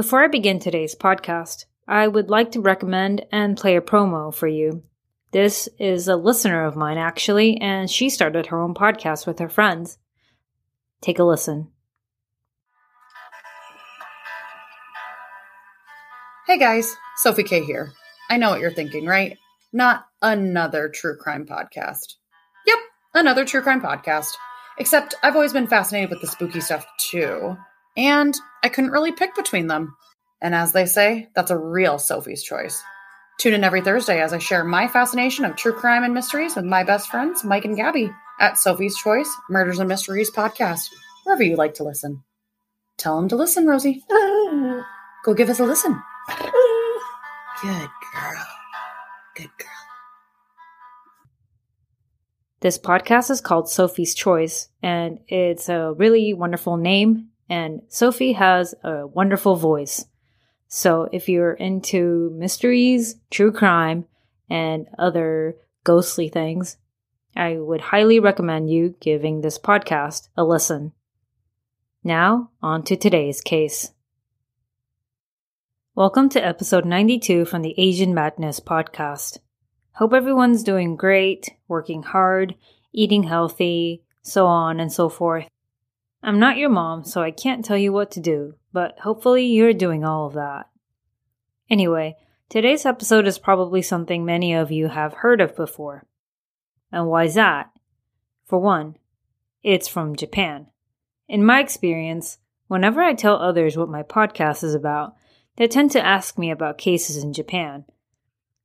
Before I begin today's podcast, I would like to recommend and play a promo for you. This is a listener of mine, actually, and she started her own podcast with her friends. Take a listen. Hey guys, Sophie K here. I know what you're thinking, right? Not another true crime podcast. Yep, another true crime podcast. Except I've always been fascinated with the spooky stuff too and I couldn't really pick between them. And as they say, that's a real Sophie's choice. Tune in every Thursday as I share my fascination of true crime and mysteries with my best friends, Mike and Gabby, at Sophie's Choice Murders and Mysteries podcast, wherever you like to listen. Tell them to listen, Rosie. Go give us a listen. Good girl. Good girl. This podcast is called Sophie's Choice, and it's a really wonderful name and Sophie has a wonderful voice. So if you're into mysteries, true crime, and other ghostly things, I would highly recommend you giving this podcast a listen. Now, on to today's case. Welcome to episode 92 from the Asian Madness podcast. Hope everyone's doing great, working hard, eating healthy, so on and so forth. I'm not your mom, so I can't tell you what to do, but hopefully you're doing all of that. Anyway, today's episode is probably something many of you have heard of before. And why's that? For one, it's from Japan. In my experience, whenever I tell others what my podcast is about, they tend to ask me about cases in Japan.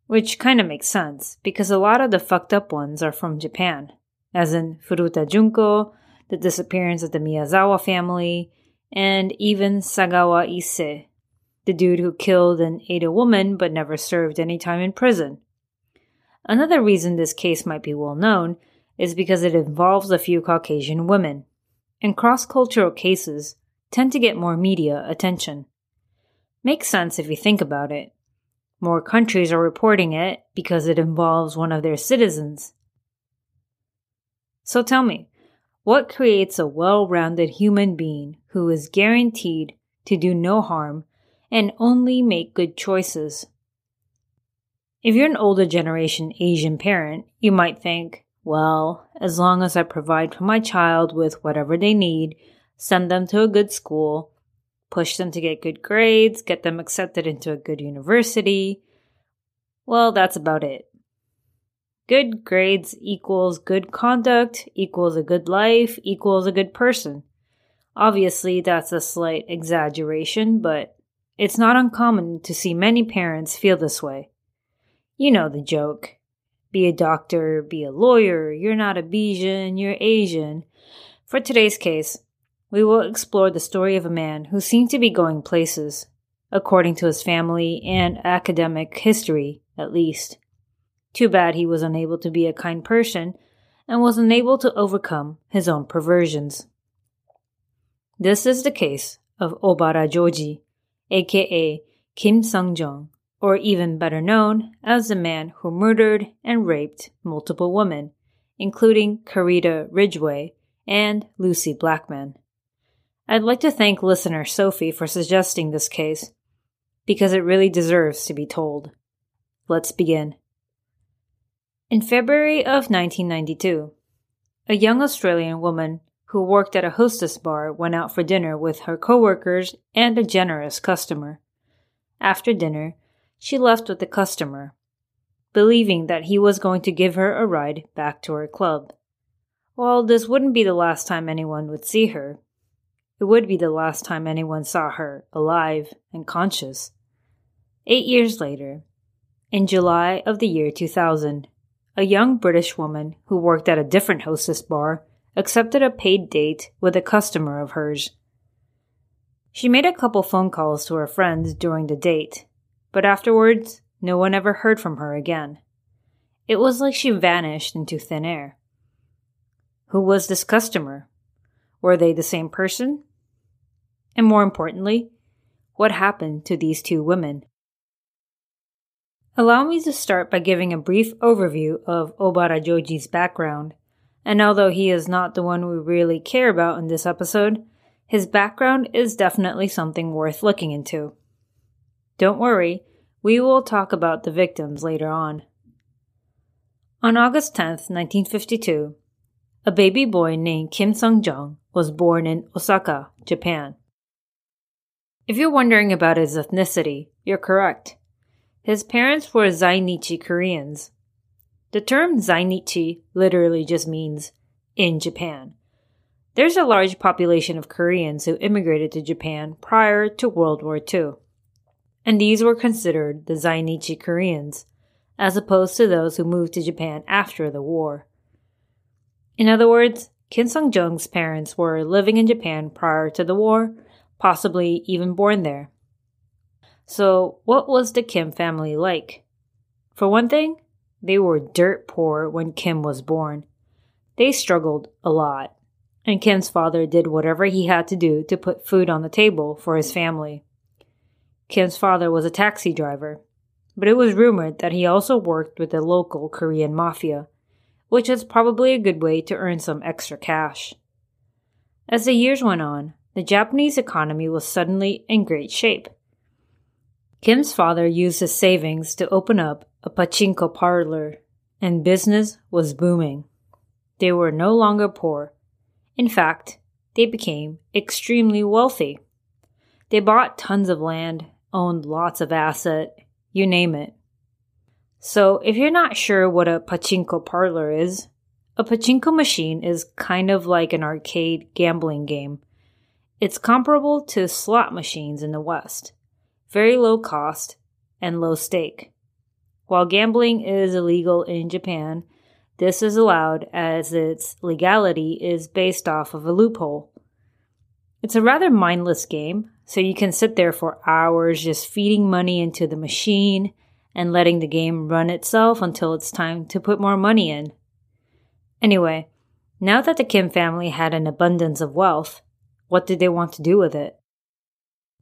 Which kind of makes sense, because a lot of the fucked up ones are from Japan, as in Furuta Junko, the disappearance of the Miyazawa family, and even Sagawa Issei, the dude who killed and ate a woman but never served any time in prison. Another reason this case might be well known is because it involves a few Caucasian women, and cross cultural cases tend to get more media attention. Makes sense if you think about it. More countries are reporting it because it involves one of their citizens. So tell me, what creates a well rounded human being who is guaranteed to do no harm and only make good choices? If you're an older generation Asian parent, you might think, well, as long as I provide for my child with whatever they need, send them to a good school, push them to get good grades, get them accepted into a good university, well, that's about it. Good grades equals good conduct, equals a good life, equals a good person. Obviously, that's a slight exaggeration, but it's not uncommon to see many parents feel this way. You know the joke. Be a doctor, be a lawyer, you're not a Bijan, you're Asian. For today's case, we will explore the story of a man who seemed to be going places, according to his family and academic history, at least. Too bad he was unable to be a kind person and was unable to overcome his own perversions. This is the case of Obara Joji, aka Kim Sung Jung, or even better known as the man who murdered and raped multiple women, including Carita Ridgway and Lucie Blackman. I'd like to thank listener Sophie for suggesting this case, because it really deserves to be told. Let's begin. In February of 1992, a young Australian woman who worked at a hostess bar went out for dinner with her coworkers and a generous customer. After dinner, she left with the customer, believing that he was going to give her a ride back to her club. While this wouldn't be the last time anyone would see her, it would be the last time anyone saw her alive and conscious. Eight years later, in July of the year 2000, a young British woman who worked at a different hostess bar accepted a paid date with a customer of hers. She made a couple phone calls to her friends during the date, but afterwards, no one ever heard from her again. It was like she vanished into thin air. Who was this customer? Were they the same person? And more importantly, what happened to these two women? Allow me to start by giving a brief overview of Obara Joji's background. And although he is not the one we really care about in this episode, his background is definitely something worth looking into. Don't worry, we will talk about the victims later on. On August 10th, 1952, a baby boy named Kim Sung Jung was born in Osaka, Japan. If you're wondering about his ethnicity, you're correct. His parents were Zainichi Koreans. The term Zainichi literally just means in Japan. There's a large population of Koreans who immigrated to Japan prior to World War II, and these were considered the Zainichi Koreans, as opposed to those who moved to Japan after the war. In other words, Kim Sung Jung's parents were living in Japan prior to the war, possibly even born there. So, what was the Kim family like? For one thing, they were dirt poor when Kim was born. They struggled a lot, and Kim's father did whatever he had to do to put food on the table for his family. Kim's father was a taxi driver, but it was rumored that he also worked with the local Korean mafia, which is probably a good way to earn some extra cash. As the years went on, the Japanese economy was suddenly in great shape. Kim's father used his savings to open up a pachinko parlor, and business was booming. They were no longer poor. In fact, they became extremely wealthy. They bought tons of land, owned lots of asset, you name it. So, if you're not sure what a pachinko parlor is, a pachinko machine is kind of like an arcade gambling game. It's comparable to slot machines in the West very low cost, and low stake. While gambling is illegal in Japan, this is allowed as its legality is based off of a loophole. It's a rather mindless game, so you can sit there for hours just feeding money into the machine and letting the game run itself until it's time to put more money in. Anyway, now that the Kim family had an abundance of wealth, what did they want to do with it?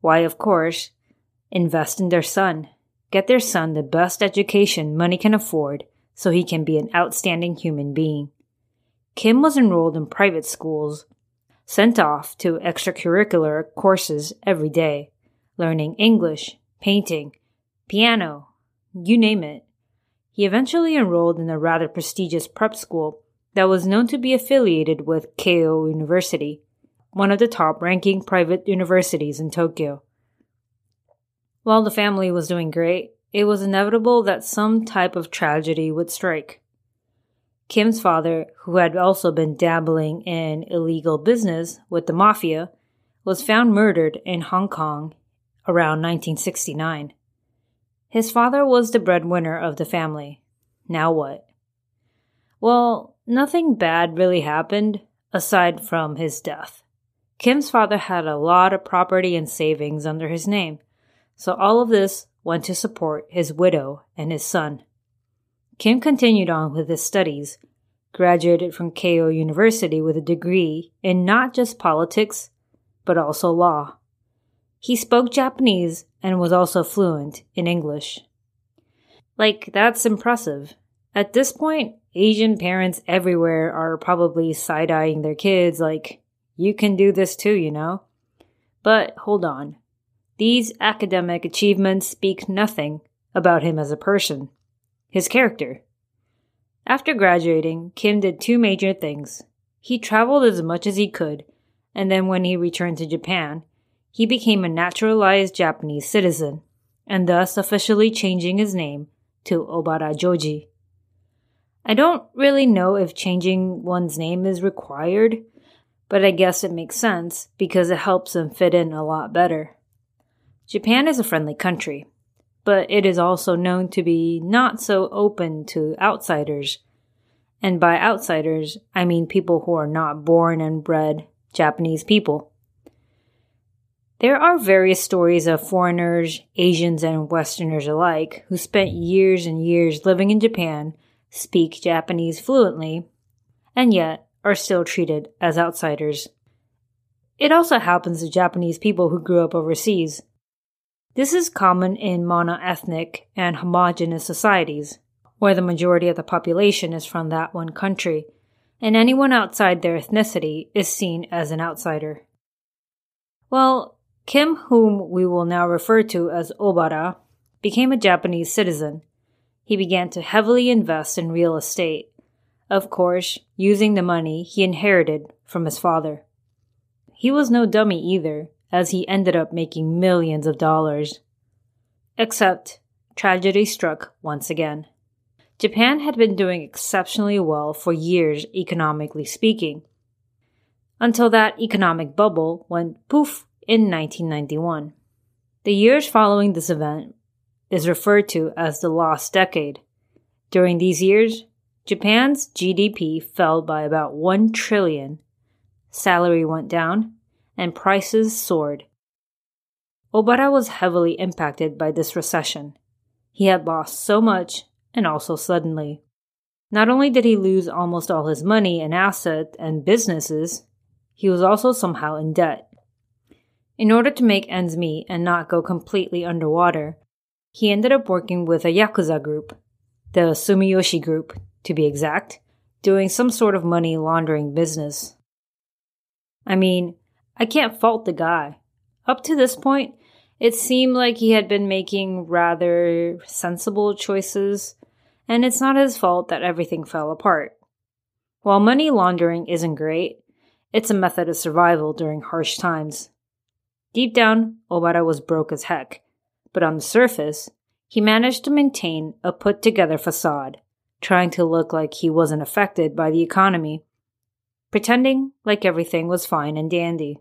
Why, of course, invest in their son, get their son the best education money can afford so he can be an outstanding human being. Kim was enrolled in private schools, sent off to extracurricular courses every day, learning English, painting, piano, you name it. He eventually enrolled in a rather prestigious prep school that was known to be affiliated with Keio University, one of the top ranking private universities in Tokyo. While the family was doing great, it was inevitable that some type of tragedy would strike. Kim's father, who had also been dabbling in illegal business with the mafia, was found murdered in Hong Kong around 1969. His father was the breadwinner of the family. Now what? Well, nothing bad really happened aside from his death. Kim's father had a lot of property and savings under his name so all of this went to support his widow and his son. Kim continued on with his studies, graduated from Keio University with a degree in not just politics, but also law. He spoke Japanese and was also fluent in English. Like, that's impressive. At this point, Asian parents everywhere are probably side eyeing their kids like, you can do this too, you know? But hold on. These academic achievements speak nothing about him as a person, his character. After graduating, Kim did two major things. He traveled as much as he could, and then when he returned to Japan, he became a naturalized Japanese citizen, and thus officially changing his name to Obara Joji. I don't really know if changing one's name is required, but I guess it makes sense because it helps them fit in a lot better. Japan is a friendly country, but it is also known to be not so open to outsiders. And by outsiders, I mean people who are not born and bred Japanese people. There are various stories of foreigners, Asians, and Westerners alike who spent years and years living in Japan, speak Japanese fluently, and yet are still treated as outsiders. It also happens to Japanese people who grew up overseas. This is common in monoethnic and homogeneous societies, where the majority of the population is from that one country, and anyone outside their ethnicity is seen as an outsider. Well, Kim, whom we will now refer to as Obara, became a Japanese citizen. He began to heavily invest in real estate, of course, using the money he inherited from his father. He was no dummy either, as he ended up making millions of dollars. Except, tragedy struck once again. Japan had been doing exceptionally well for years, economically speaking, until that economic bubble went poof in 1991. The years following this event is referred to as the lost decade. During these years, Japan's GDP fell by about 1 trillion, salary went down, and prices soared. Obara was heavily impacted by this recession. He had lost so much and also suddenly. Not only did he lose almost all his money and assets and businesses, he was also somehow in debt. In order to make ends meet and not go completely underwater, he ended up working with a Yakuza group, the Sumiyoshi Group, to be exact, doing some sort of money laundering business. I mean, I can't fault the guy. Up to this point, it seemed like he had been making rather sensible choices, and it's not his fault that everything fell apart. While money laundering isn't great, it's a method of survival during harsh times. Deep down, Obara was broke as heck, but on the surface, he managed to maintain a put together facade, trying to look like he wasn't affected by the economy, pretending like everything was fine and dandy.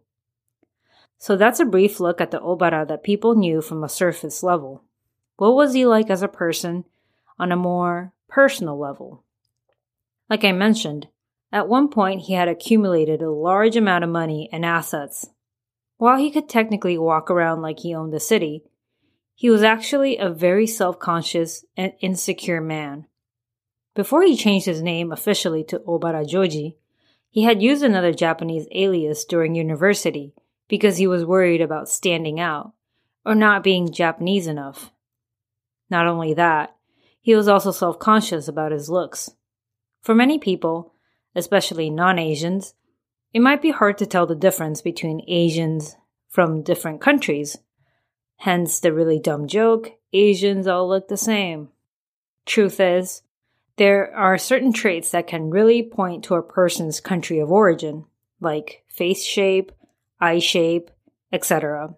So that's a brief look at the Obara that people knew from a surface level. What was he like as a person on a more personal level? Like I mentioned, at one point he had accumulated a large amount of money and assets while he could technically walk around like he owned the city, he was actually a very self conscious and insecure man. Before he changed his name officially to Obara Joji, he had used another Japanese alias during university because he was worried about standing out or not being Japanese enough. Not only that, he was also self conscious about his looks. For many people, especially non Asians, it might be hard to tell the difference between Asians from different countries. Hence the really dumb joke Asians all look the same. Truth is, there are certain traits that can really point to a person's country of origin, like face shape, eye shape, etc.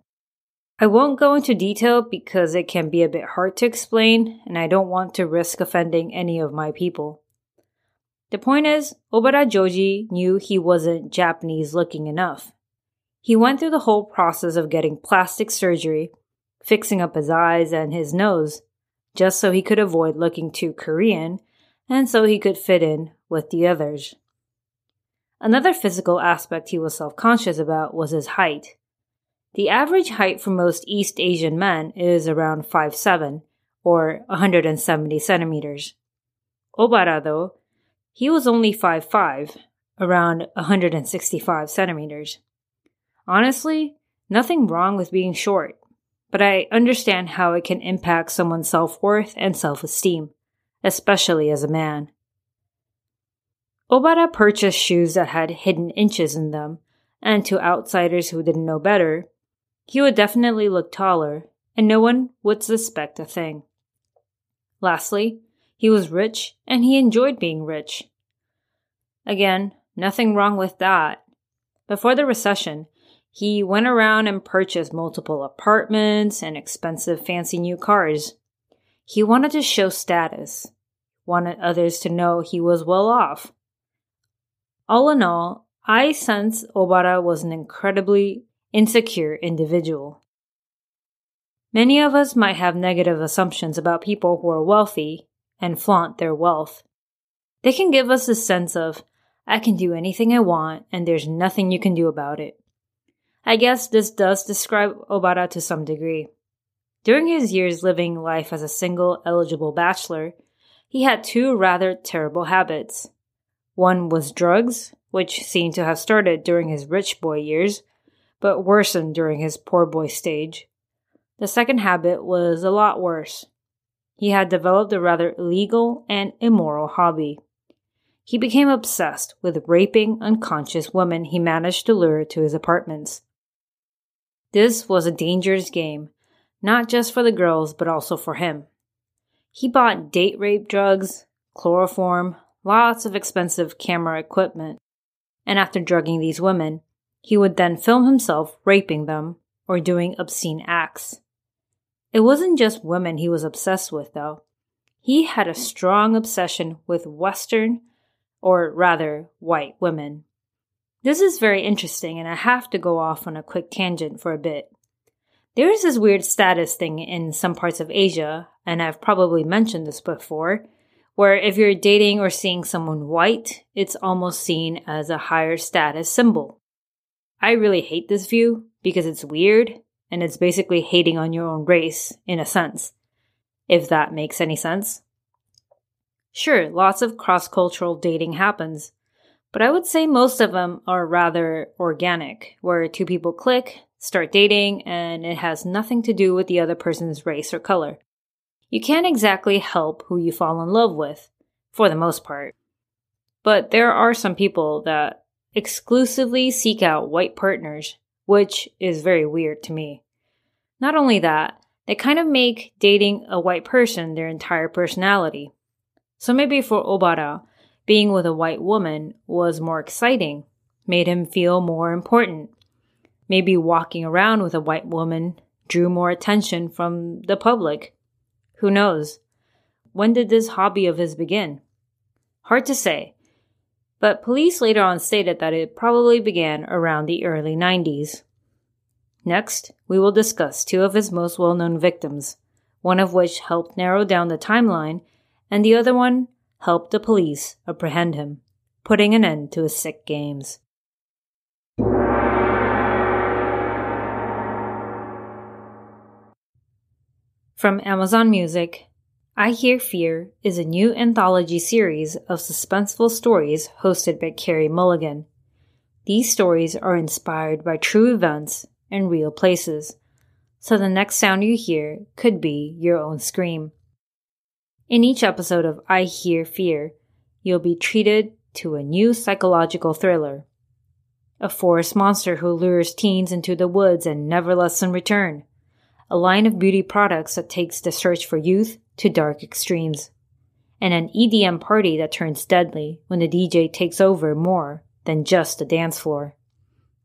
I won't go into detail because it can be a bit hard to explain, and I don't want to risk offending any of my people. The point is, Obara Joji knew he wasn't Japanese looking enough. He went through the whole process of getting plastic surgery, fixing up his eyes and his nose, just so he could avoid looking too Korean and so he could fit in with the others. Another physical aspect he was self conscious about was his height. The average height for most East Asian men is around 5'7 or 170 centimeters. Obara, though, he was only 5'5, around 165 centimeters. Honestly, nothing wrong with being short, but I understand how it can impact someone's self worth and self esteem, especially as a man. Obara purchased shoes that had hidden inches in them, and to outsiders who didn't know better, he would definitely look taller, and no one would suspect a thing. Lastly, he was rich and he enjoyed being rich. Again, nothing wrong with that. Before the recession, he went around and purchased multiple apartments and expensive fancy new cars. He wanted to show status, wanted others to know he was well off. All in all, I sense Obara was an incredibly insecure individual. Many of us might have negative assumptions about people who are wealthy and flaunt their wealth. They can give us a sense of, I can do anything I want and there's nothing you can do about it. I guess this does describe Obara to some degree. During his years living life as a single eligible bachelor, he had two rather terrible habits. One was drugs, which seemed to have started during his rich boy years, but worsened during his poor boy stage. The second habit was a lot worse. He had developed a rather illegal and immoral hobby. He became obsessed with raping unconscious women he managed to lure to his apartments. This was a dangerous game, not just for the girls, but also for him. He bought date rape drugs, chloroform, lots of expensive camera equipment, and after drugging these women, he would then film himself raping them or doing obscene acts. It wasn't just women he was obsessed with, though. He had a strong obsession with Western, or rather, white women. This is very interesting, and I have to go off on a quick tangent for a bit. There is this weird status thing in some parts of Asia, and I've probably mentioned this before, where if you're dating or seeing someone white, it's almost seen as a higher status symbol. I really hate this view because it's weird and it's basically hating on your own race in a sense, if that makes any sense. Sure, lots of cross cultural dating happens, but I would say most of them are rather organic, where two people click, start dating, and it has nothing to do with the other person's race or color. You can't exactly help who you fall in love with, for the most part. But there are some people that exclusively seek out white partners, which is very weird to me. Not only that, they kind of make dating a white person their entire personality. So maybe for Obara, being with a white woman was more exciting, made him feel more important, Maybe walking around with a white woman drew more attention from the public. Who knows? When did this hobby of his begin? Hard to say, but police later on stated that it probably began around the early 90s. Next, we will discuss two of his most well known victims, one of which helped narrow down the timeline, and the other one helped the police apprehend him, putting an end to his sick games. From Amazon Music, I Hear Fear is a new anthology series of suspenseful stories hosted by Carey Mulligan. These stories are inspired by true events and real places, so the next sound you hear could be your own scream. In each episode of I Hear Fear, you'll be treated to a new psychological thriller. A forest monster who lures teens into the woods and never lets them return a line of beauty products that takes the search for youth to dark extremes, and an EDM party that turns deadly when the DJ takes over more than just the dance floor.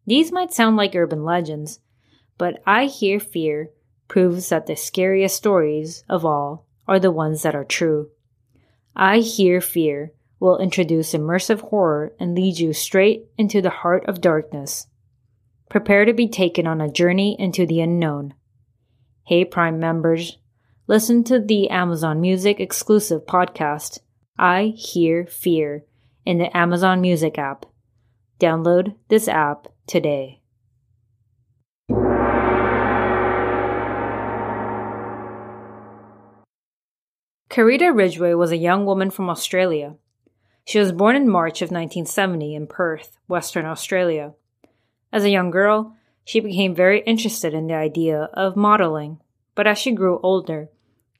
These might sound like urban legends, but I Hear Fear proves that the scariest stories of all are the ones that are true. I Hear Fear will introduce immersive horror and lead you straight into the heart of darkness. Prepare to be taken on a journey into the unknown Hey Prime members, listen to the Amazon Music exclusive podcast, I Hear Fear, in the Amazon Music app. Download this app today. Carita Ridgway was a young woman from Australia. She was born in March of 1970 in Perth, Western Australia. As a young girl, she became very interested in the idea of modeling, but as she grew older,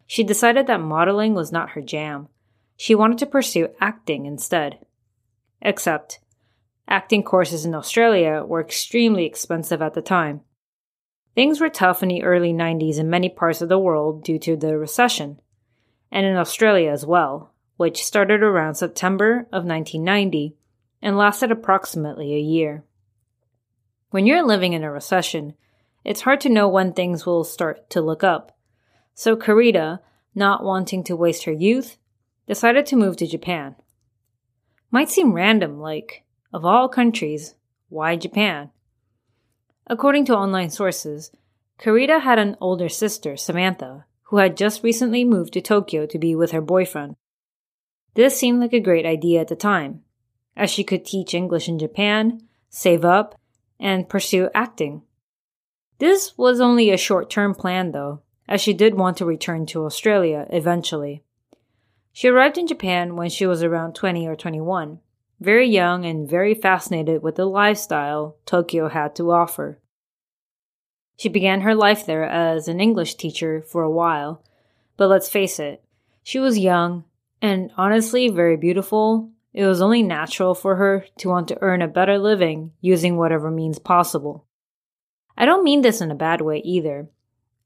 she decided that modeling was not her jam. She wanted to pursue acting instead. Except, acting courses in Australia were extremely expensive at the time. Things were tough in the early 90s in many parts of the world due to the recession, and in Australia as well, which started around September of 1990 and lasted approximately a year. When you're living in a recession, it's hard to know when things will start to look up. So Carita, not wanting to waste her youth, decided to move to Japan. Might seem random, like, of all countries, why Japan? According to online sources, Carita had an older sister, Samantha, who had just recently moved to Tokyo to be with her boyfriend. This seemed like a great idea at the time, as she could teach English in Japan, save up, and pursue acting. This was only a short term plan, though, as she did want to return to Australia eventually. She arrived in Japan when she was around 20 or 21, very young and very fascinated with the lifestyle Tokyo had to offer. She began her life there as an English teacher for a while, but let's face it, she was young and honestly very beautiful. It was only natural for her to want to earn a better living using whatever means possible. I don't mean this in a bad way either.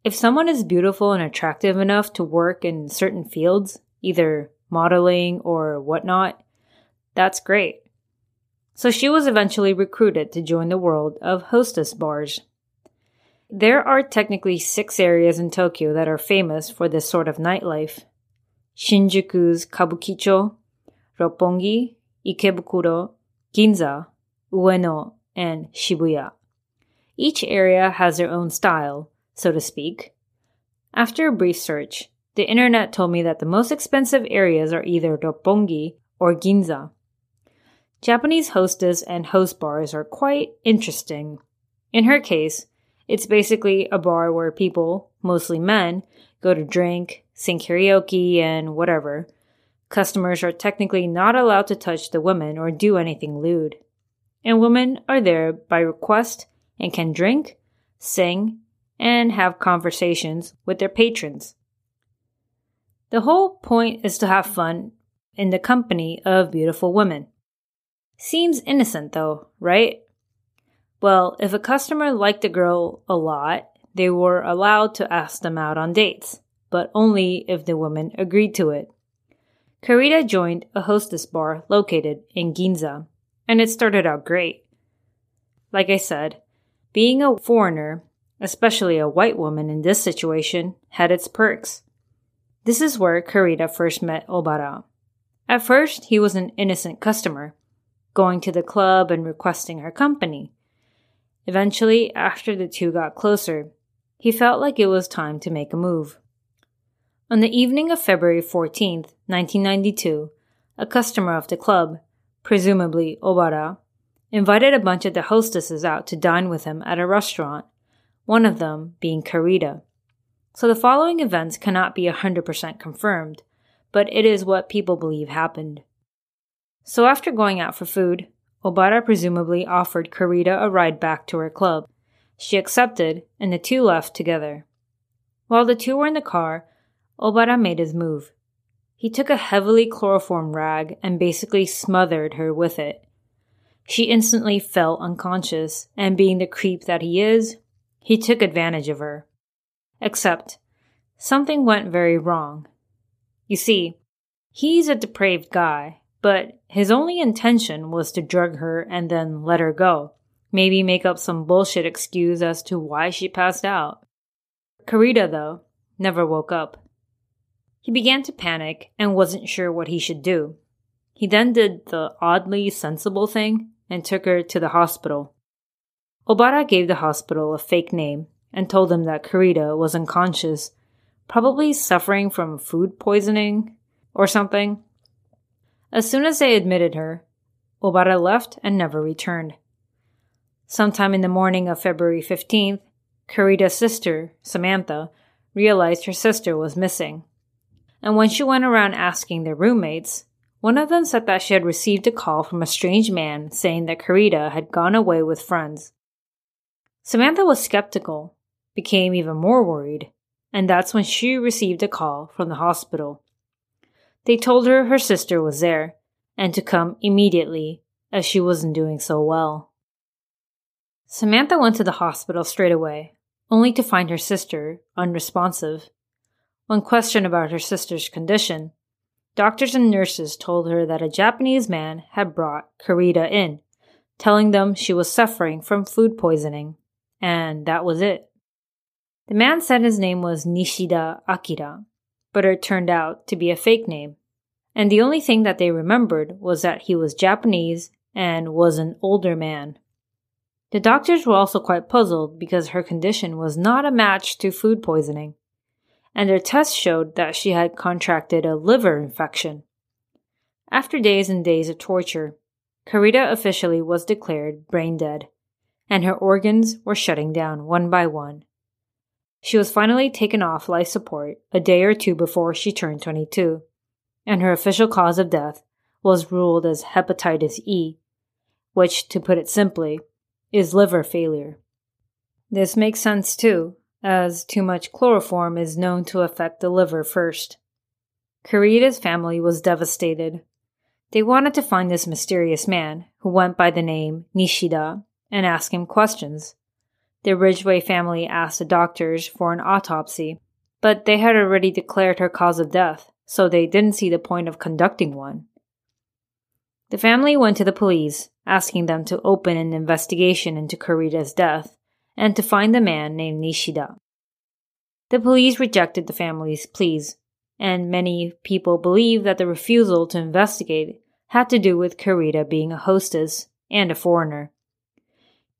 If someone is beautiful and attractive enough to work in certain fields, either modeling or whatnot, that's great. So she was eventually recruited to join the world of hostess bars. There are technically six areas in Tokyo that are famous for this sort of nightlife. Shinjuku's Kabukicho, Roppongi, Ikebukuro, Ginza, Ueno, and Shibuya. Each area has their own style, so to speak. After a brief search, the internet told me that the most expensive areas are either Roppongi or Ginza. Japanese hostess and host bars are quite interesting. In her case, it's basically a bar where people, mostly men, go to drink, sing karaoke, and whatever. Customers are technically not allowed to touch the women or do anything lewd. And women are there by request and can drink, sing, and have conversations with their patrons. The whole point is to have fun in the company of beautiful women. Seems innocent though, right? Well, if a customer liked a girl a lot, they were allowed to ask them out on dates, but only if the woman agreed to it. Carita joined a hostess bar located in Ginza, and it started out great. Like I said, being a foreigner, especially a white woman in this situation, had its perks. This is where Carita first met Obara. At first, he was an innocent customer, going to the club and requesting her company. Eventually, after the two got closer, he felt like it was time to make a move. On the evening of February 14, 1992, a customer of the club, presumably Obara, invited a bunch of the hostesses out to dine with him at a restaurant, one of them being Carita. So the following events cannot be 100% confirmed, but it is what people believe happened. So after going out for food, Obara presumably offered Carita a ride back to her club. She accepted, and the two left together. While the two were in the car, Obara made his move. He took a heavily chloroformed rag and basically smothered her with it. She instantly fell unconscious, and being the creep that he is, he took advantage of her. Except, something went very wrong. You see, he's a depraved guy, but his only intention was to drug her and then let her go. Maybe make up some bullshit excuse as to why she passed out. Carita, though, never woke up. He began to panic and wasn't sure what he should do. He then did the oddly sensible thing and took her to the hospital. Obara gave the hospital a fake name and told them that Carita was unconscious, probably suffering from food poisoning or something. As soon as they admitted her, Obara left and never returned. Sometime in the morning of February 15th, Carita's sister, Samantha, realized her sister was missing. And when she went around asking their roommates, one of them said that she had received a call from a strange man saying that Carita had gone away with friends. Samantha was skeptical, became even more worried, and that's when she received a call from the hospital. They told her her sister was there and to come immediately as she wasn't doing so well. Samantha went to the hospital straight away, only to find her sister unresponsive. When questioned about her sister's condition, doctors and nurses told her that a Japanese man had brought Carita in, telling them she was suffering from food poisoning, and that was it. The man said his name was Nishida Akira, but it turned out to be a fake name, and the only thing that they remembered was that he was Japanese and was an older man. The doctors were also quite puzzled because her condition was not a match to food poisoning, and her tests showed that she had contracted a liver infection. After days and days of torture, Carita officially was declared brain dead, and her organs were shutting down one by one. She was finally taken off life support a day or two before she turned 22, and her official cause of death was ruled as hepatitis E, which, to put it simply, is liver failure. This makes sense too, as too much chloroform is known to affect the liver first. Carita's family was devastated. They wanted to find this mysterious man, who went by the name Nishida, and ask him questions. The Ridgway family asked the doctors for an autopsy, but they had already declared her cause of death, so they didn't see the point of conducting one. The family went to the police, asking them to open an investigation into Carita's death and to find the man named Nishida. The police rejected the family's pleas, and many people believe that the refusal to investigate had to do with Carita being a hostess and a foreigner.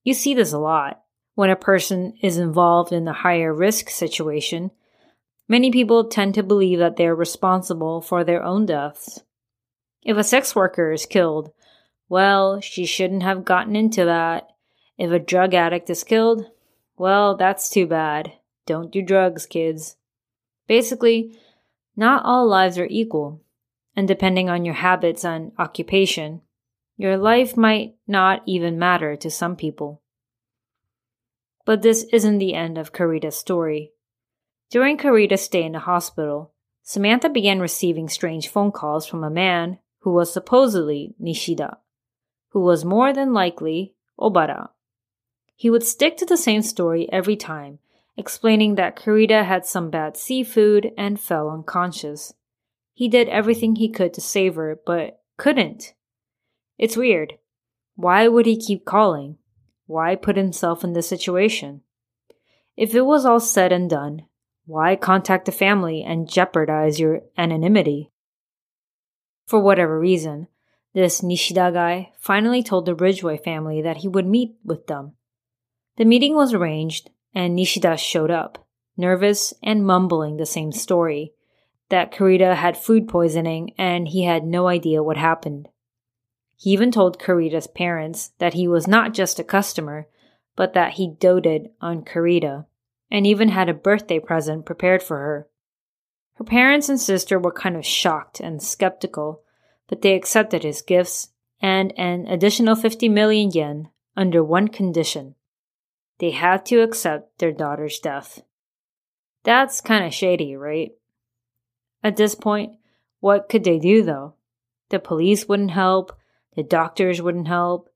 You see this a lot. When a person is involved in a higher risk situation, many people tend to believe that they are responsible for their own deaths if a sex worker is killed, well, she shouldn't have gotten into that. If a drug addict is killed, well, that's too bad. Don't do drugs, kids. Basically, not all lives are equal, and depending on your habits and occupation, your life might not even matter to some people. But this isn't the end of Carita's story. During Carita's stay in the hospital, Samantha began receiving strange phone calls from a man who was supposedly Nishida, who was more than likely Obara. He would stick to the same story every time, explaining that Carita had some bad seafood and fell unconscious. He did everything he could to save her, but couldn't. It's weird. Why would he keep calling? Why put himself in this situation? If it was all said and done, why contact the family and jeopardize your anonymity? For whatever reason, this Nishida guy finally told the Ridgway family that he would meet with them. The meeting was arranged, and Nishida showed up, nervous and mumbling the same story that Carita had food poisoning and he had no idea what happened. He even told Carita's parents that he was not just a customer, but that he doted on Carita, and even had a birthday present prepared for her. Her parents and sister were kind of shocked and skeptical, but they accepted his gifts and an additional 50 million yen under one condition. They had to accept their daughter's death. That's kind of shady, right? At this point, what could they do though? The police wouldn't help, the doctors wouldn't help,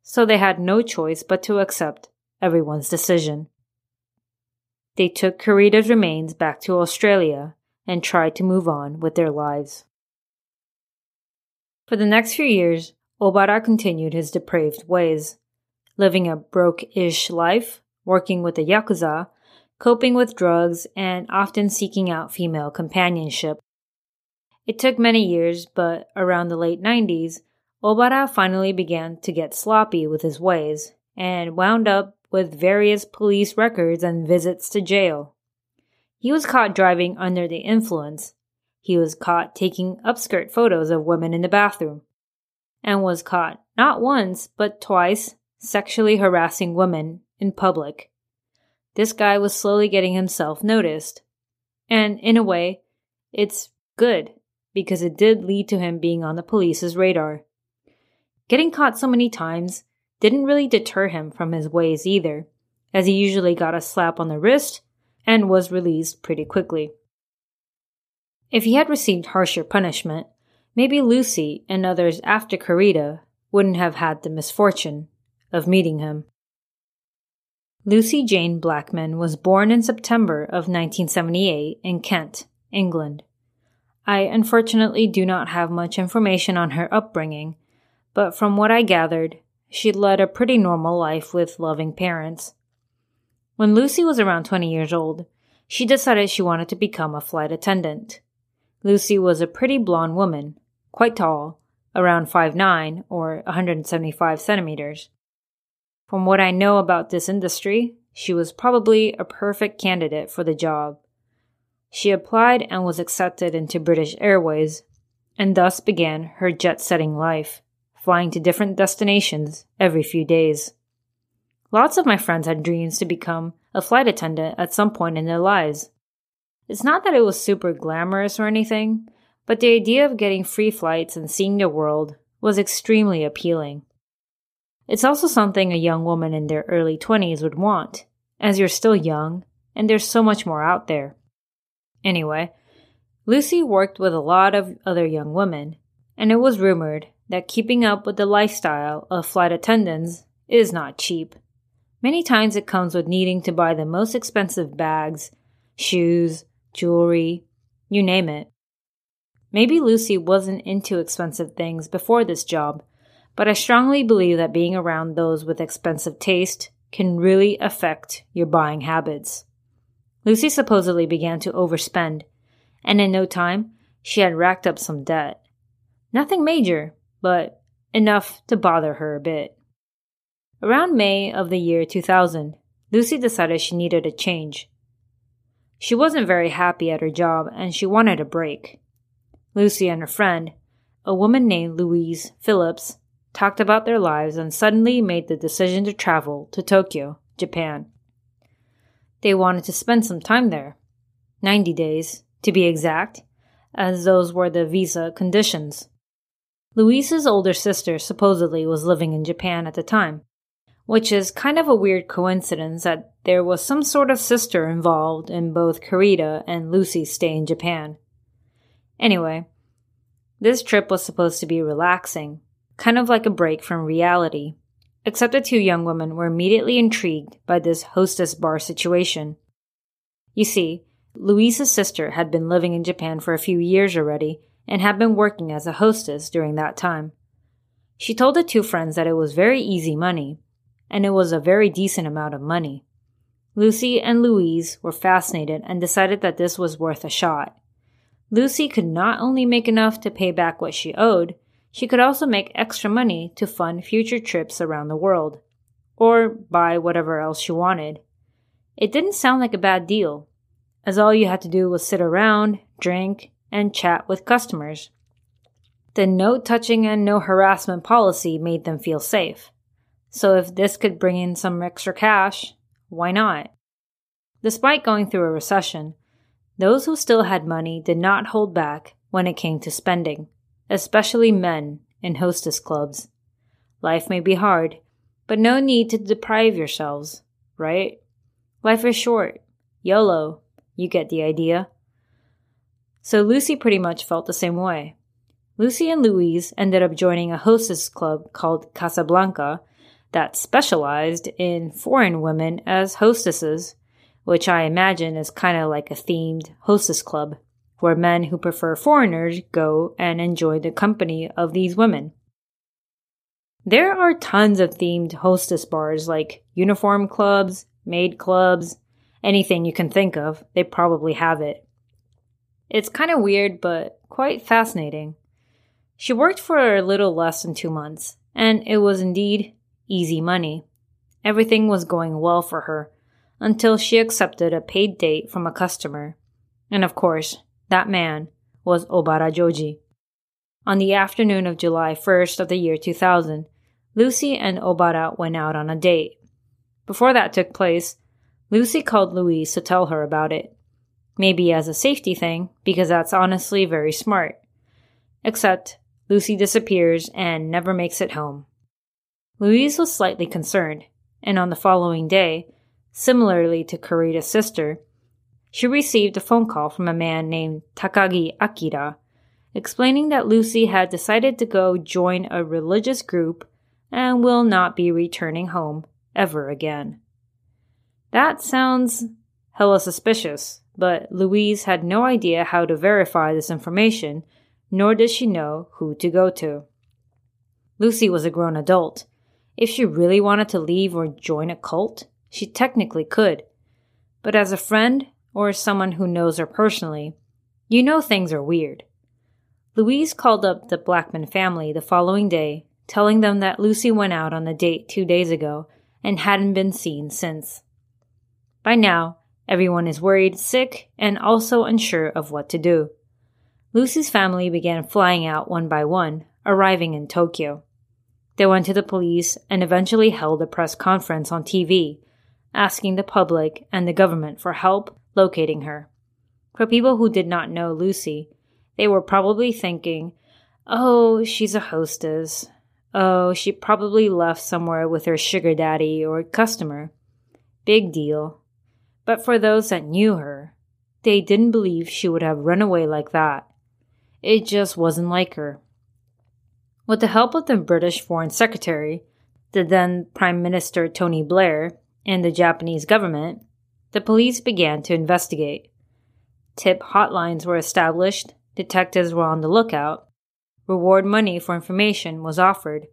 so they had no choice but to accept everyone's decision. They took Carita's remains back to Australia and tried to move on with their lives. For the next few years, Obara continued his depraved ways, living a broke ish life, working with the Yakuza, coping with drugs, and often seeking out female companionship. It took many years, but around the late 90s, Obara finally began to get sloppy with his ways and wound up with various police records and visits to jail. He was caught driving under the influence. He was caught taking upskirt photos of women in the bathroom. And was caught not once, but twice sexually harassing women in public. This guy was slowly getting himself noticed. And in a way, it's good because it did lead to him being on the police's radar. Getting caught so many times didn't really deter him from his ways either, as he usually got a slap on the wrist and was released pretty quickly. If he had received harsher punishment, maybe Lucie and others after Carita wouldn't have had the misfortune of meeting him. Lucie Jane Blackman was born in September of 1978 in Kent, England. I unfortunately do not have much information on her upbringing, but from what I gathered, she led a pretty normal life with loving parents. When Lucie was around 20 years old, she decided she wanted to become a flight attendant. Lucie was a pretty blonde woman, quite tall, around 5'9 or 175 centimeters. From what I know about this industry, she was probably a perfect candidate for the job. She applied and was accepted into British Airways, and thus began her jet setting life, flying to different destinations every few days. Lots of my friends had dreams to become a flight attendant at some point in their lives. It's not that it was super glamorous or anything, but the idea of getting free flights and seeing the world was extremely appealing. It's also something a young woman in their early 20s would want, as you're still young and there's so much more out there. Anyway, Lucie worked with a lot of other young women, and it was rumored that keeping up with the lifestyle of flight attendants is not cheap. Many times it comes with needing to buy the most expensive bags, shoes, jewelry, you name it. Maybe Lucie wasn't into expensive things before this job, but I strongly believe that being around those with expensive taste can really affect your buying habits. Lucie supposedly began to overspend, and in no time, she had racked up some debt. Nothing major, but enough to bother her a bit. Around May of the year 2000, Lucie decided she needed a change. She wasn't very happy at her job and she wanted a break. Lucie and her friend, a woman named Louise Phillips, talked about their lives and suddenly made the decision to travel to Tokyo, Japan. They wanted to spend some time there 90 days, to be exact, as those were the visa conditions. Louise's older sister supposedly was living in Japan at the time, which is kind of a weird coincidence that there was some sort of sister involved in both Carita and Lucie's stay in Japan. Anyway, this trip was supposed to be relaxing, kind of like a break from reality except the two young women were immediately intrigued by this hostess bar situation. You see, Louise's sister had been living in Japan for a few years already and had been working as a hostess during that time. She told the two friends that it was very easy money, and it was a very decent amount of money. Lucie and Louise were fascinated and decided that this was worth a shot. Lucie could not only make enough to pay back what she owed, she could also make extra money to fund future trips around the world, or buy whatever else she wanted. It didn't sound like a bad deal, as all you had to do was sit around, drink, and chat with customers. The no touching and no harassment policy made them feel safe. So if this could bring in some extra cash, why not? Despite going through a recession, those who still had money did not hold back when it came to spending especially men in hostess clubs. Life may be hard, but no need to deprive yourselves, right? Life is short. YOLO. You get the idea. So Lucie pretty much felt the same way. Lucie and Louise ended up joining a hostess club called Casablanca that specialized in foreign women as hostesses, which I imagine is kind of like a themed hostess club where men who prefer foreigners go and enjoy the company of these women. There are tons of themed hostess bars like uniform clubs, maid clubs, anything you can think of, they probably have it. It's kind of weird, but quite fascinating. She worked for a little less than two months, and it was indeed easy money. Everything was going well for her until she accepted a paid date from a customer. And of course, that man was Obara Joji. On the afternoon of July 1st of the year 2000, Lucie and Obara went out on a date. Before that took place, Lucie called Louise to tell her about it. Maybe as a safety thing, because that's honestly very smart. Except, Lucie disappears and never makes it home. Louise was slightly concerned, and on the following day, similarly to Carita's sister, she received a phone call from a man named Takagi Akira, explaining that Lucie had decided to go join a religious group and will not be returning home ever again. That sounds hella suspicious, but Louise had no idea how to verify this information, nor did she know who to go to. Lucie was a grown adult. If she really wanted to leave or join a cult, she technically could. But as a friend, or someone who knows her personally, you know things are weird. Louise called up the Blackman family the following day, telling them that Lucie went out on a date two days ago and hadn't been seen since. By now, everyone is worried, sick, and also unsure of what to do. Lucie's family began flying out one by one, arriving in Tokyo. They went to the police and eventually held a press conference on TV, asking the public and the government for help locating her. For people who did not know Lucie, they were probably thinking, oh, she's a hostess. Oh, she probably left somewhere with her sugar daddy or customer. Big deal. But for those that knew her, they didn't believe she would have run away like that. It just wasn't like her. With the help of the British Foreign Secretary, the then Prime Minister Tony Blair, and the Japanese government, the police began to investigate. Tip hotlines were established, detectives were on the lookout, reward money for information was offered,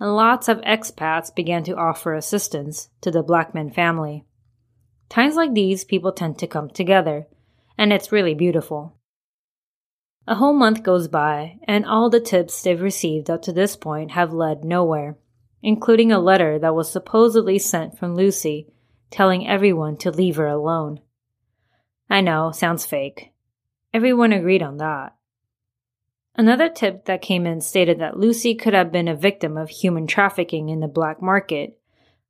and lots of expats began to offer assistance to the Blackman family. Times like these, people tend to come together, and it's really beautiful. A whole month goes by, and all the tips they've received up to this point have led nowhere, including a letter that was supposedly sent from Lucie telling everyone to leave her alone. I know, sounds fake. Everyone agreed on that. Another tip that came in stated that Lucie could have been a victim of human trafficking in the black market,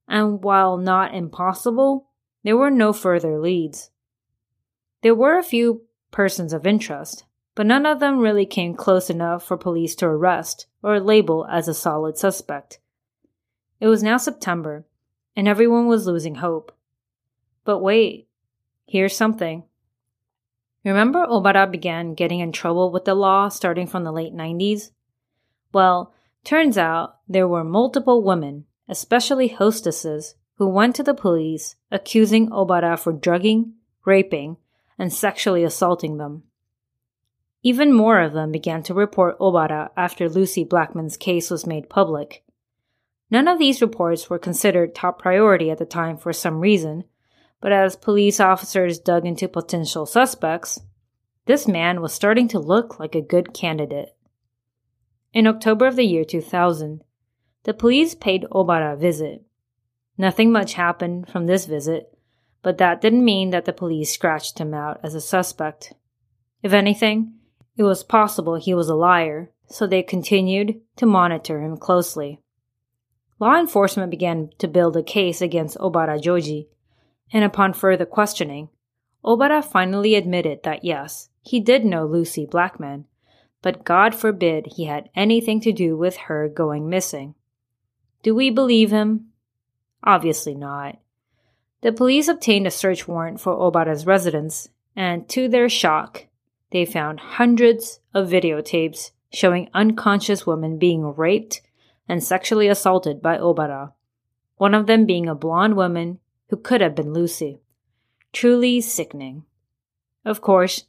and while not impossible, there were no further leads. There were a few persons of interest, but none of them really came close enough for police to arrest or label as a solid suspect. It was now September, and everyone was losing hope. But wait, here's something. Remember Obara began getting in trouble with the law starting from the late 90s? Well, turns out there were multiple women, especially hostesses, who went to the police accusing Obara for drugging, raping, and sexually assaulting them. Even more of them began to report Obara after Lucie Blackman's case was made public. None of these reports were considered top priority at the time for some reason, but as police officers dug into potential suspects, this man was starting to look like a good candidate. In October of the year 2000, the police paid Obara a visit. Nothing much happened from this visit, but that didn't mean that the police scratched him out as a suspect. If anything, it was possible he was a liar, so they continued to monitor him closely. Law enforcement began to build a case against Obara Joji and upon further questioning, Obara finally admitted that yes, he did know Lucie Blackman, but God forbid he had anything to do with her going missing. Do we believe him? Obviously not. The police obtained a search warrant for Obara's residence, and to their shock, they found hundreds of videotapes showing unconscious women being raped and sexually assaulted by Obara, one of them being a blonde woman who could have been Lucie. Truly sickening. Of course,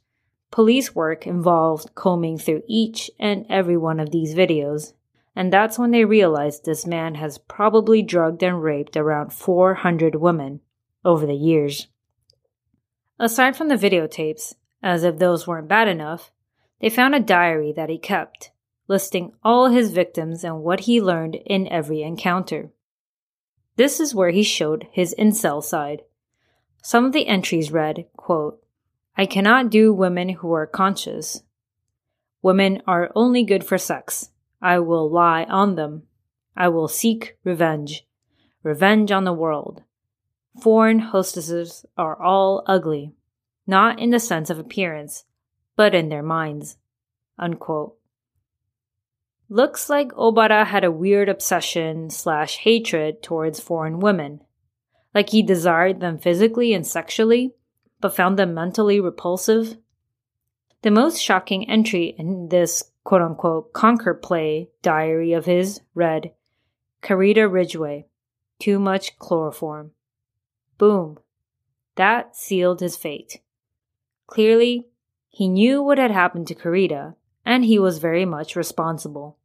police work involved combing through each and every one of these videos, and that's when they realized this man has probably drugged and raped around 400 women over the years. Aside from the videotapes, as if those weren't bad enough, they found a diary that he kept, listing all his victims and what he learned in every encounter. This is where he showed his incel side. Some of the entries read, quote, I cannot do women who are conscious. Women are only good for sex. I will lie on them. I will seek revenge. Revenge on the world. Foreign hostesses are all ugly, not in the sense of appearance, but in their minds. Unquote. Looks like Obara had a weird obsession slash hatred towards foreign women. Like he desired them physically and sexually, but found them mentally repulsive. The most shocking entry in this quote unquote conquer play diary of his read Carita Ridgway, too much chloroform. Boom, That sealed his fate. Clearly, he knew what had happened to Carita, and he was very much responsible.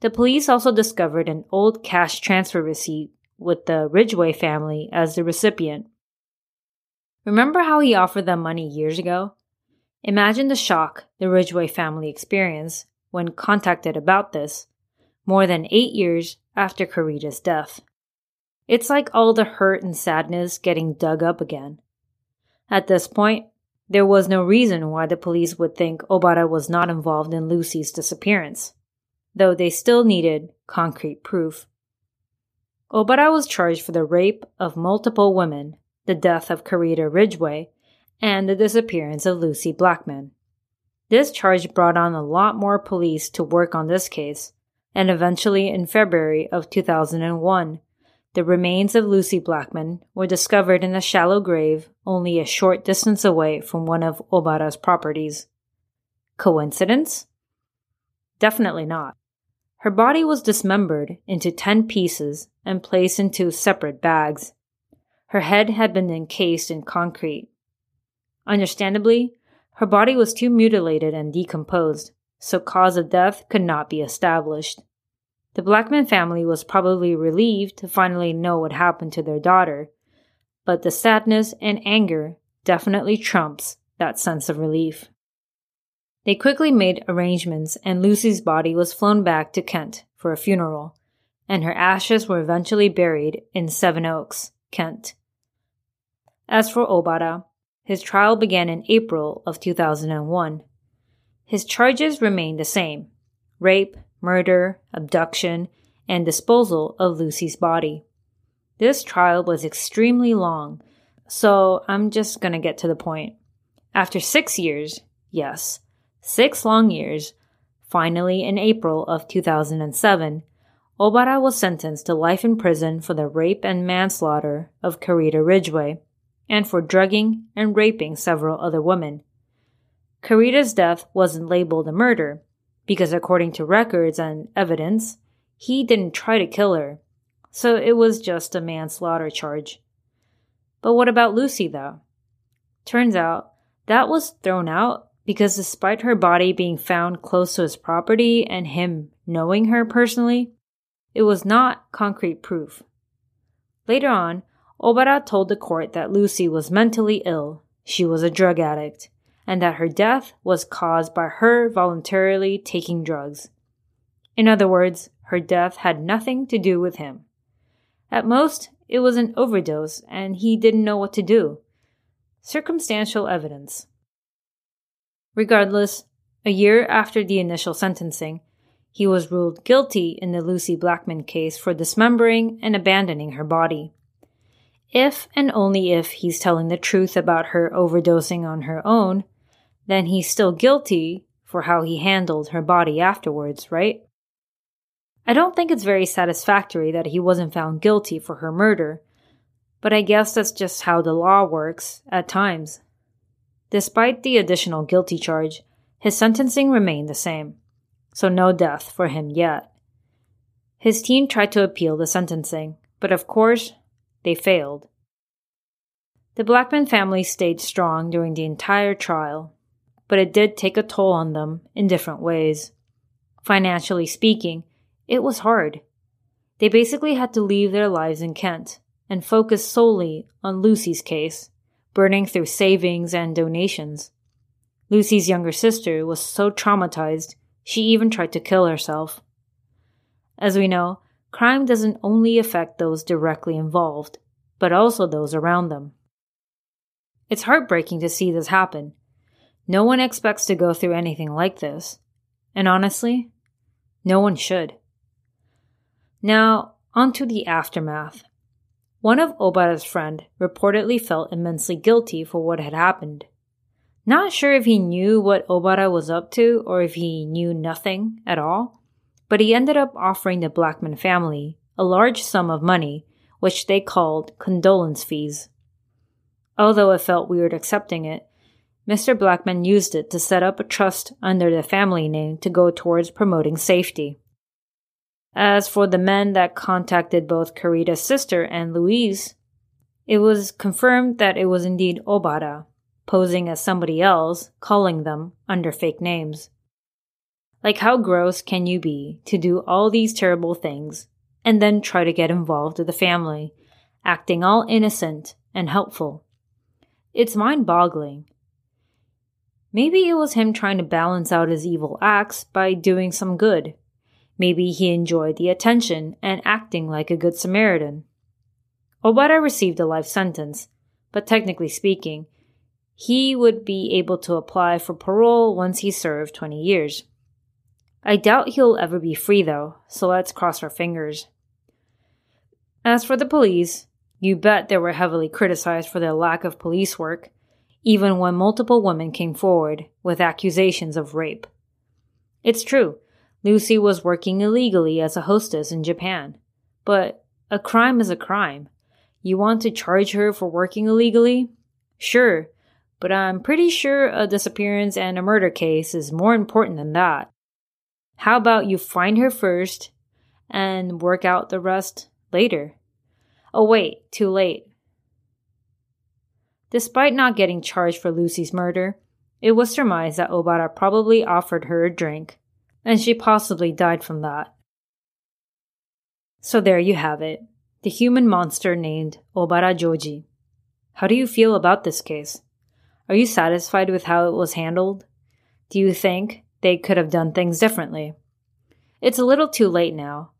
The police also discovered an old cash transfer receipt with the Ridgway family as the recipient. Remember how he offered them money years ago? Imagine the shock the Ridgway family experienced when contacted about this, more than eight years after Carita's death. It's like all the hurt and sadness getting dug up again. At this point, there was no reason why the police would think Obara was not involved in Lucie's disappearance, though they still needed concrete proof. Obara was charged for the rape of multiple women, the death of Carita Ridgway, and the disappearance of Lucie Blackman. This charge brought on a lot more police to work on this case, and eventually in February of 2001, the remains of Lucie Blackman were discovered in a shallow grave only a short distance away from one of Obara's properties. Coincidence? Definitely not. Her body was dismembered into 10 pieces and placed into separate bags. Her head had been encased in concrete. Understandably, her body was too mutilated and decomposed, so cause of death could not be established. The Blackman family was probably relieved to finally know what happened to their daughter, but the sadness and anger definitely trumps that sense of relief. They quickly made arrangements, and Lucie's body was flown back to Kent for a funeral, and her ashes were eventually buried in Sevenoaks, Kent. As for Obara, his trial began in April of 2001. His charges remained the same rape, murder, abduction, and disposal of Lucie's body. This trial was extremely long, so I'm just gonna get to the point. After six years, yes, six long years, finally in April of 2007, Obara was sentenced to life in prison for the rape and manslaughter of Carita Ridgway and for drugging and raping several other women. Carita's death wasn't labeled a murder because, according to records and evidence, he didn't try to kill her, so it was just a manslaughter charge. But what about Lucie, though? Turns out that was thrown out because, despite her body being found close to his property and him knowing her personally, it was not concrete proof. Later on, Obara told the court that Lucie was mentally ill, she was a drug addict, and that her death was caused by her voluntarily taking drugs. In other words, her death had nothing to do with him. At most, it was an overdose and he didn't know what to do. Circumstantial evidence. Regardless, a year after the initial sentencing, he was ruled guilty in the Lucie Blackman case for dismembering and abandoning her body. If and only if he's telling the truth about her overdosing on her own, then he's still guilty for how he handled her body afterwards, right? I don't think it's very satisfactory that he wasn't found guilty for her murder, but I guess that's just how the law works at times. Despite the additional guilty charge, his sentencing remained the same, so no death for him yet. His team tried to appeal the sentencing, but of course, they failed. The Blackman family stayed strong during the entire trial, but it did take a toll on them in different ways. Financially speaking, it was hard. They basically had to leave their lives in Kent and focus solely on Lucie's case, burning through savings and donations. Lucie's younger sister was so traumatized, she even tried to kill herself. As we know, crime doesn't only affect those directly involved, but also those around them. It's heartbreaking to see this happen. No one expects to go through anything like this. And honestly, no one should. Now, onto the aftermath. One of Obara's friend reportedly felt immensely guilty for what had happened. Not sure if he knew what Obara was up to or if he knew nothing at all, but he ended up offering the Blackman family a large sum of money, which they called condolence fees. Although it felt weird accepting it, Mr. Blackman used it to set up a trust under the family name to go towards promoting safety. As for the men that contacted both Carita's sister and Louise, It was confirmed that it was indeed Obara, posing as somebody else, calling them under fake names. Like, how gross can you be to do all these terrible things and then try to get involved with the family, acting all innocent and helpful? It's mind boggling. Maybe it was him trying to balance out his evil acts by doing some good. Maybe he enjoyed the attention and acting like a good Samaritan. Obara received a life sentence, but technically speaking, he would be able to apply for parole once he served 20 years. I doubt he'll ever be free though, so let's cross our fingers. As for the police, you bet they were heavily criticized for their lack of police work, even when multiple women came forward with accusations of rape. It's true, Lucie was working illegally as a hostess in Japan, but a crime is a crime. You want to charge her for working illegally? Sure, but I'm pretty sure a disappearance and a murder case is more important than that. How about you find her first and work out the rest later? Oh, wait, too late. Despite not getting charged for Lucie's murder, it was surmised that Obara probably offered her a drink, and she possibly died from that. So there you have it the human monster named Obara Joji. How do you feel about this case? Are you satisfied with how it was handled? Do you think they could have done things differently? It's a little too late now,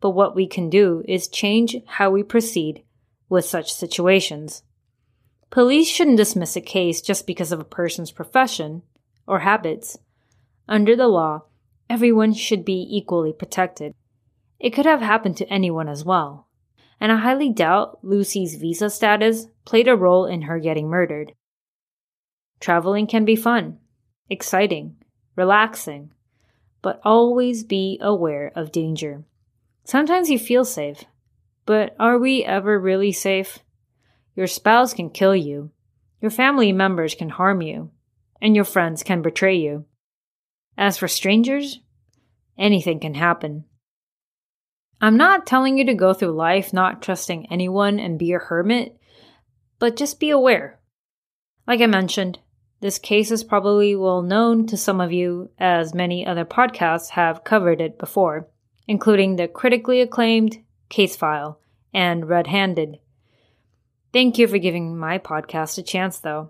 but what we can do is change how we proceed with such situations. Police shouldn't dismiss a case just because of a person's profession or habits. Under the law, everyone should be equally protected. It could have happened to anyone as well. And I highly doubt Lucie's visa status played a role in her getting murdered. Traveling can be fun, exciting, relaxing, but always be aware of danger. Sometimes you feel safe, but are we ever really safe? Your spouse can kill you, your family members can harm you, and your friends can betray you. As for strangers, anything can happen. I'm not telling you to go through life not trusting anyone and be a hermit, but just be aware. Like I mentioned, this case is probably well known to some of you, as many other podcasts have covered it before, including the critically acclaimed Case File and Red Handed. Thank you for giving my podcast a chance, though.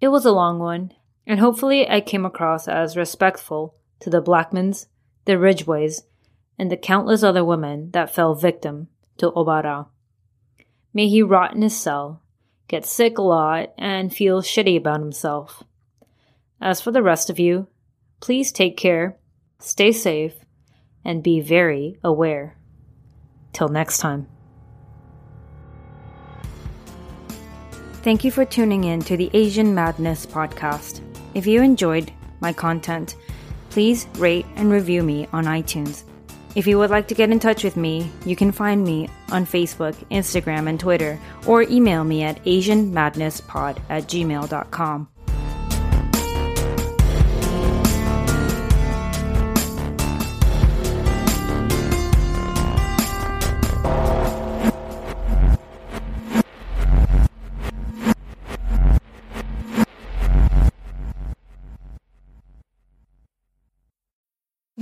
It was a long one, and hopefully I came across as respectful to the Blackmans, the Ridgways, and the countless other women that fell victim to Obara. May he rot in his cell, get sick a lot, and feel shitty about himself. As for the rest of you, please take care, stay safe, and be very aware. Till next time. Thank you for tuning in to the Asian Madness podcast. If you enjoyed my content, please rate and review me on iTunes. If you would like to get in touch with me, you can find me on Facebook, Instagram, and Twitter, or email me at AsianMadnessPod at gmail.com.